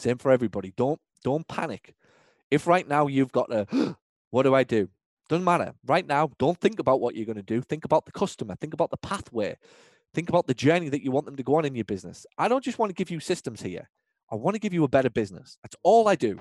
Same for everybody. Don't don't panic. If right now you've got a what do I do? Doesn't matter. Right now, don't think about what you're going to do. Think about the customer. Think about the pathway. Think about the journey that you want them to go on in your business. I don't just want to give you systems here. I want to give you a better business. That's all I do.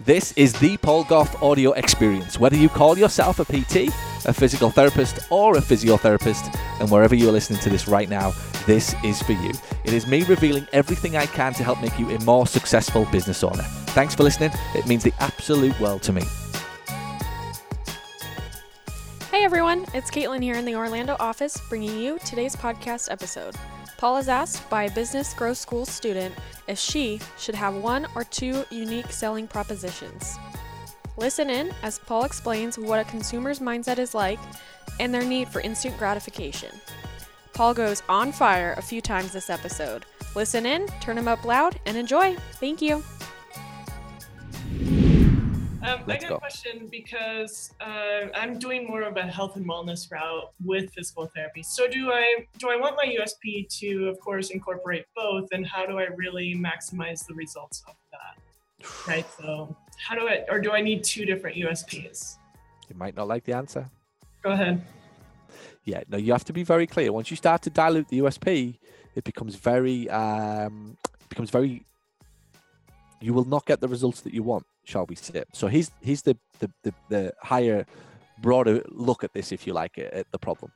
This is the Paul Gough audio experience. Whether you call yourself a PT, a physical therapist, or a physiotherapist, and wherever you're listening to this right now, this is for you. It is me revealing everything I can to help make you a more successful business owner. Thanks for listening. It means the absolute world to me. Hey everyone, it's Caitlin here in the Orlando office bringing you today's podcast episode. Paul is asked by a business growth school student if she should have one or two unique selling propositions. Listen in as Paul explains what a consumer's mindset is like and their need for instant gratification. Paul goes on fire a few times this episode. Listen in, turn him up loud, and enjoy. Thank you. Um, I Let's got go. a question because uh, I'm doing more of a health and wellness route with physical therapy. So do I do I want my USP to, of course, incorporate both, and how do I really maximize the results of that? Right. So how do I, or do I need two different USPs? You might not like the answer. Go ahead. Yeah, no, you have to be very clear. Once you start to dilute the USP, it becomes very, um, becomes very. You will not get the results that you want, shall we say? So here's here's the the the, the higher, broader look at this, if you like, at, at the problem.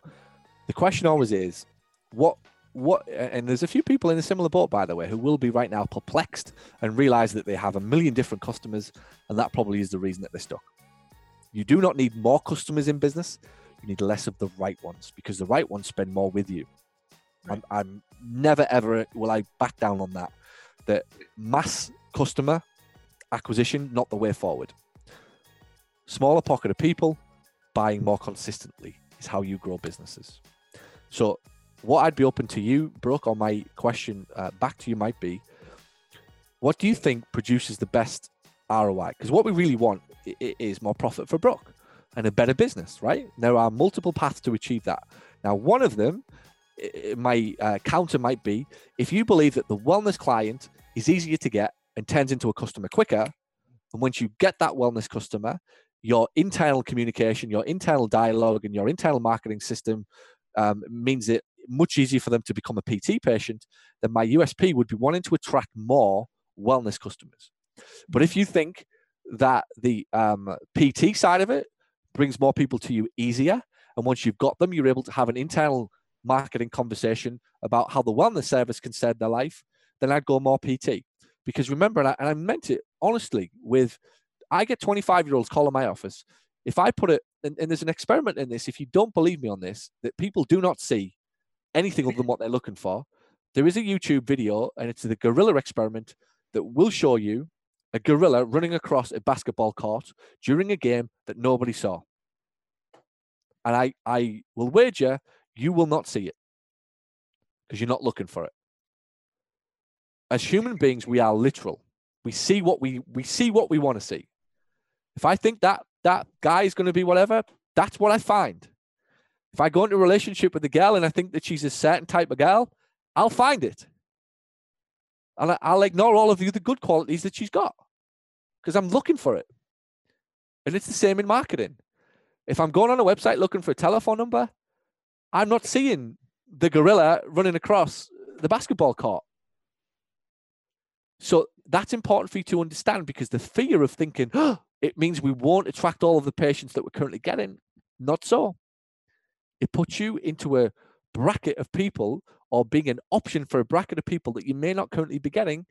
The question always is, what what? And there's a few people in a similar boat, by the way, who will be right now perplexed and realize that they have a million different customers, and that probably is the reason that they're stuck. You do not need more customers in business you need less of the right ones because the right ones spend more with you. I'm, I'm never ever will I back down on that. That mass customer acquisition not the way forward. Smaller pocket of people buying more consistently is how you grow businesses. So, what I'd be open to you, Brooke, or my question uh, back to you might be, what do you think produces the best ROI? Because what we really want is more profit for Brooke and a better business, right? There are multiple paths to achieve that. Now, one of them, my uh, counter might be if you believe that the wellness client is easier to get and turns into a customer quicker, and once you get that wellness customer, your internal communication, your internal dialogue, and your internal marketing system um, means it much easier for them to become a PT patient, then my USP would be wanting to attract more wellness customers. But if you think that the um, PT side of it brings more people to you easier. And once you've got them, you're able to have an internal marketing conversation about how the wellness service can save their life. Then I'd go more PT. Because remember, and I, and I meant it honestly, with I get 25 year olds calling my office. If I put it, and, and there's an experiment in this, if you don't believe me on this, that people do not see anything other than what they're looking for, there is a YouTube video, and it's the gorilla experiment that will show you a gorilla running across a basketball court during a game that nobody saw. And I, I will wager you will not see it because you're not looking for it. As human beings, we are literal. We see what we we see what we want to see. If I think that that guy is going to be whatever, that's what I find. If I go into a relationship with a girl and I think that she's a certain type of girl, I'll find it. And I'll ignore all of the other good qualities that she's got because I'm looking for it. And it's the same in marketing. If I'm going on a website looking for a telephone number, I'm not seeing the gorilla running across the basketball court. So that's important for you to understand because the fear of thinking "Oh, it means we won't attract all of the patients that we're currently getting, not so. It puts you into a bracket of people or being an option for a bracket of people that you may not currently be getting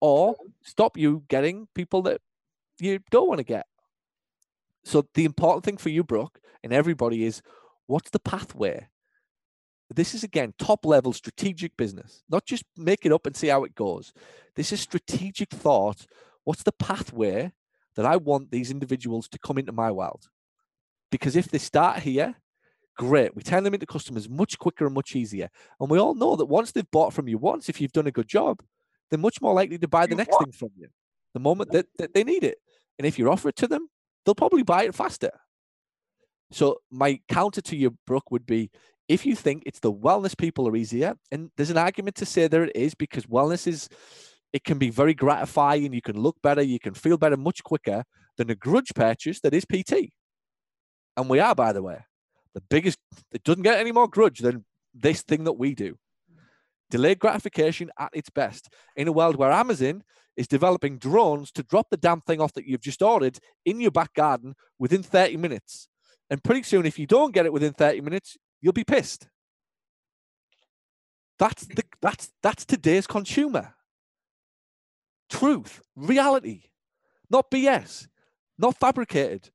or stop you getting people that you don't want to get. So the important thing for you, Brooke, and everybody is what's the pathway? This is again top level strategic business, not just make it up and see how it goes. This is strategic thought. What's the pathway that I want these individuals to come into my world? Because if they start here, great. We turn them into customers much quicker and much easier. And we all know that once they've bought from you once, if you've done a good job, they're much more likely to buy the next thing from you the moment that, that they need it. And if you offer it to them, they'll probably buy it faster. So my counter to your Brooke would be if you think it's the wellness people are easier, and there's an argument to say there it is because wellness is, it can be very gratifying. You can look better, you can feel better much quicker than a grudge purchase that is PT. And we are, by the way, the biggest, it doesn't get any more grudge than this thing that we do. Delayed gratification at its best in a world where Amazon is developing drones to drop the damn thing off that you've just ordered in your back garden within 30 minutes. And pretty soon, if you don't get it within 30 minutes, you'll be pissed. That's the that's that's today's consumer. Truth, reality, not BS, not fabricated.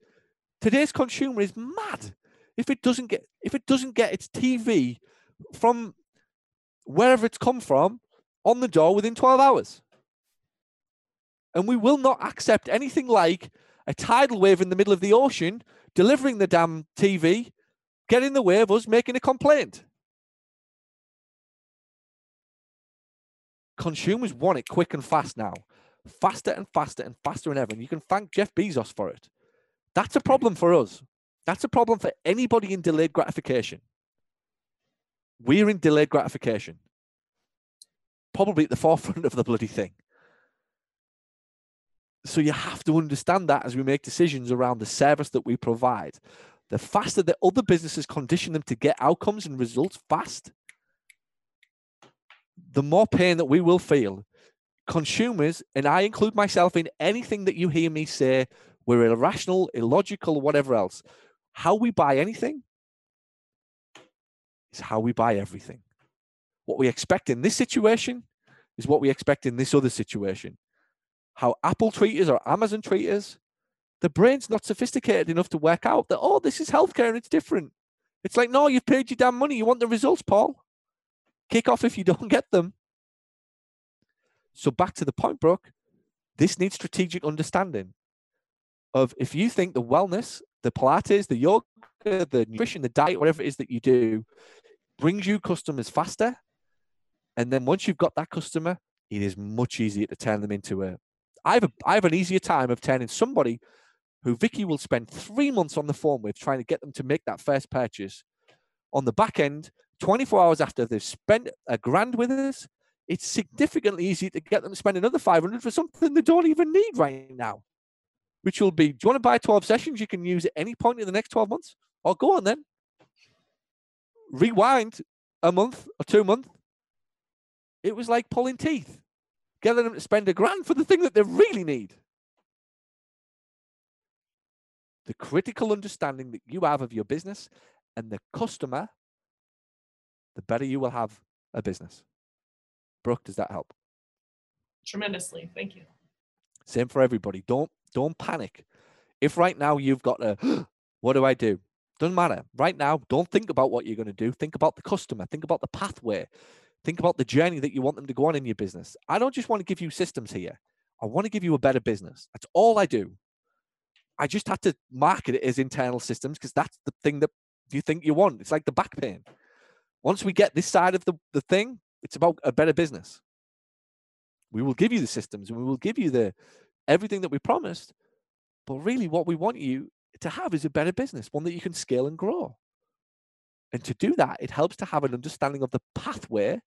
Today's consumer is mad. If it doesn't get if it doesn't get its TV from wherever it's come from on the door within 12 hours. And we will not accept anything like a tidal wave in the middle of the ocean delivering the damn TV get in the way of us making a complaint. Consumers want it quick and fast now, faster and faster and faster than ever. And you can thank Jeff Bezos for it. That's a problem for us. That's a problem for anybody in delayed gratification. We're in delayed gratification, probably at the forefront of the bloody thing. So you have to understand that as we make decisions around the service that we provide the faster that other businesses condition them to get outcomes and results fast, the more pain that we will feel. Consumers, and I include myself in anything that you hear me say, we're irrational, illogical, whatever else. How we buy anything is how we buy everything. What we expect in this situation is what we expect in this other situation. How Apple treat us or Amazon treat us the brain's not sophisticated enough to work out that, oh, this is healthcare and it's different. It's like, no, you've paid your damn money. You want the results, Paul. Kick off if you don't get them. So back to the point, Brooke, this needs strategic understanding of if you think the wellness, the Pilates, the yoga, the nutrition, the diet, whatever it is that you do, brings you customers faster. And then once you've got that customer, it is much easier to turn them into a. I have a I have an easier time of turning somebody who Vicky will spend three months on the phone with trying to get them to make that first purchase. On the back end, 24 hours after they've spent a grand with us, it's significantly easier to get them to spend another 500 for something they don't even need right now. Which will be, do you want to buy 12 sessions you can use at any point in the next 12 months? Or go on then. Rewind a month or two months. It was like pulling teeth, getting them to spend a grand for the thing that they really need the critical understanding that you have of your business and the customer, the better you will have a business. Brooke, does that help? Tremendously. Thank you. Same for everybody. Don't don't panic. If right now you've got a what do I do? Doesn't matter. Right now, don't think about what you're going to do. Think about the customer. Think about the pathway. Think about the journey that you want them to go on in your business. I don't just want to give you systems here. I want to give you a better business. That's all I do. I just had to market it as internal systems because that's the thing that you think you want. It's like the back pain. Once we get this side of the, the thing, it's about a better business. We will give you the systems and we will give you the everything that we promised. But really, what we want you to have is a better business, one that you can scale and grow. And to do that, it helps to have an understanding of the pathway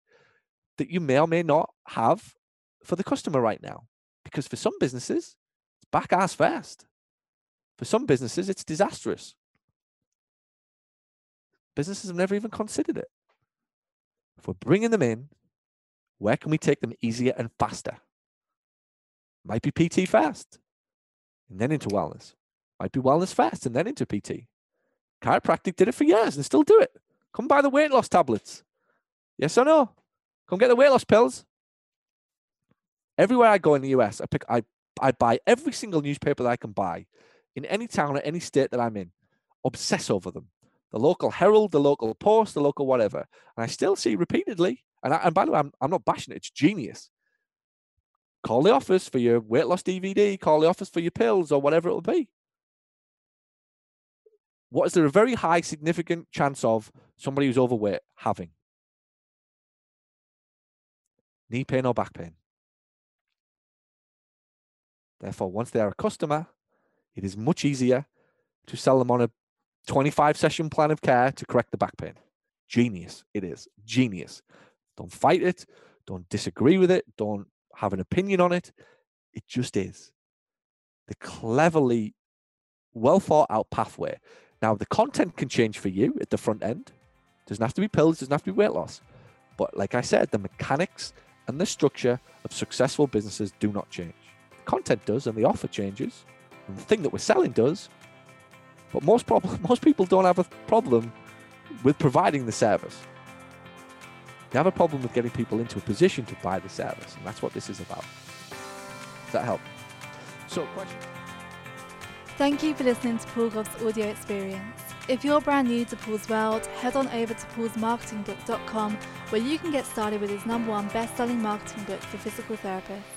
that you may or may not have for the customer right now. Because for some businesses, it's back ass first. For some businesses, it's disastrous. Businesses have never even considered it. If we're bringing them in, where can we take them easier and faster? Might be PT fast and then into wellness. Might be wellness fast and then into PT. Chiropractic did it for years and still do it. Come buy the weight loss tablets. Yes or no? Come get the weight loss pills. Everywhere I go in the US, I pick I, I buy every single newspaper that I can buy in any town or any state that I'm in, obsess over them. The local Herald, the local Post, the local whatever. And I still see repeatedly, and, I, and by the way, I'm, I'm not bashing it, it's genius. Call the office for your weight loss DVD, call the office for your pills or whatever it will be. What is there a very high, significant chance of somebody who's overweight having? Knee pain or back pain. Therefore, once they are a customer, it is much easier to sell them on a 25 session plan of care to correct the back pain. genius. It is genius. Don't fight it. Don't disagree with it. Don't have an opinion on it. It just is. The cleverly, well thought out pathway. Now, the content can change for you at the front end. Doesn't have to be pills, doesn't have to be weight loss. But like I said, the mechanics and the structure of successful businesses do not change. The content does, and the offer changes, and the thing that we're selling does. But most problem, most people don't have a problem with providing the service. They have a problem with getting people into a position to buy the service, and that's what this is about. Does that help? So, question. Thank you for listening to Paul Gough's audio experience. If you're brand new to Paul's world, head on over to paulsmarketingbook.com where you can get started with his number one best-selling marketing book for physical therapists.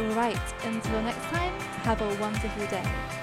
Alright, until next time, have a wonderful day.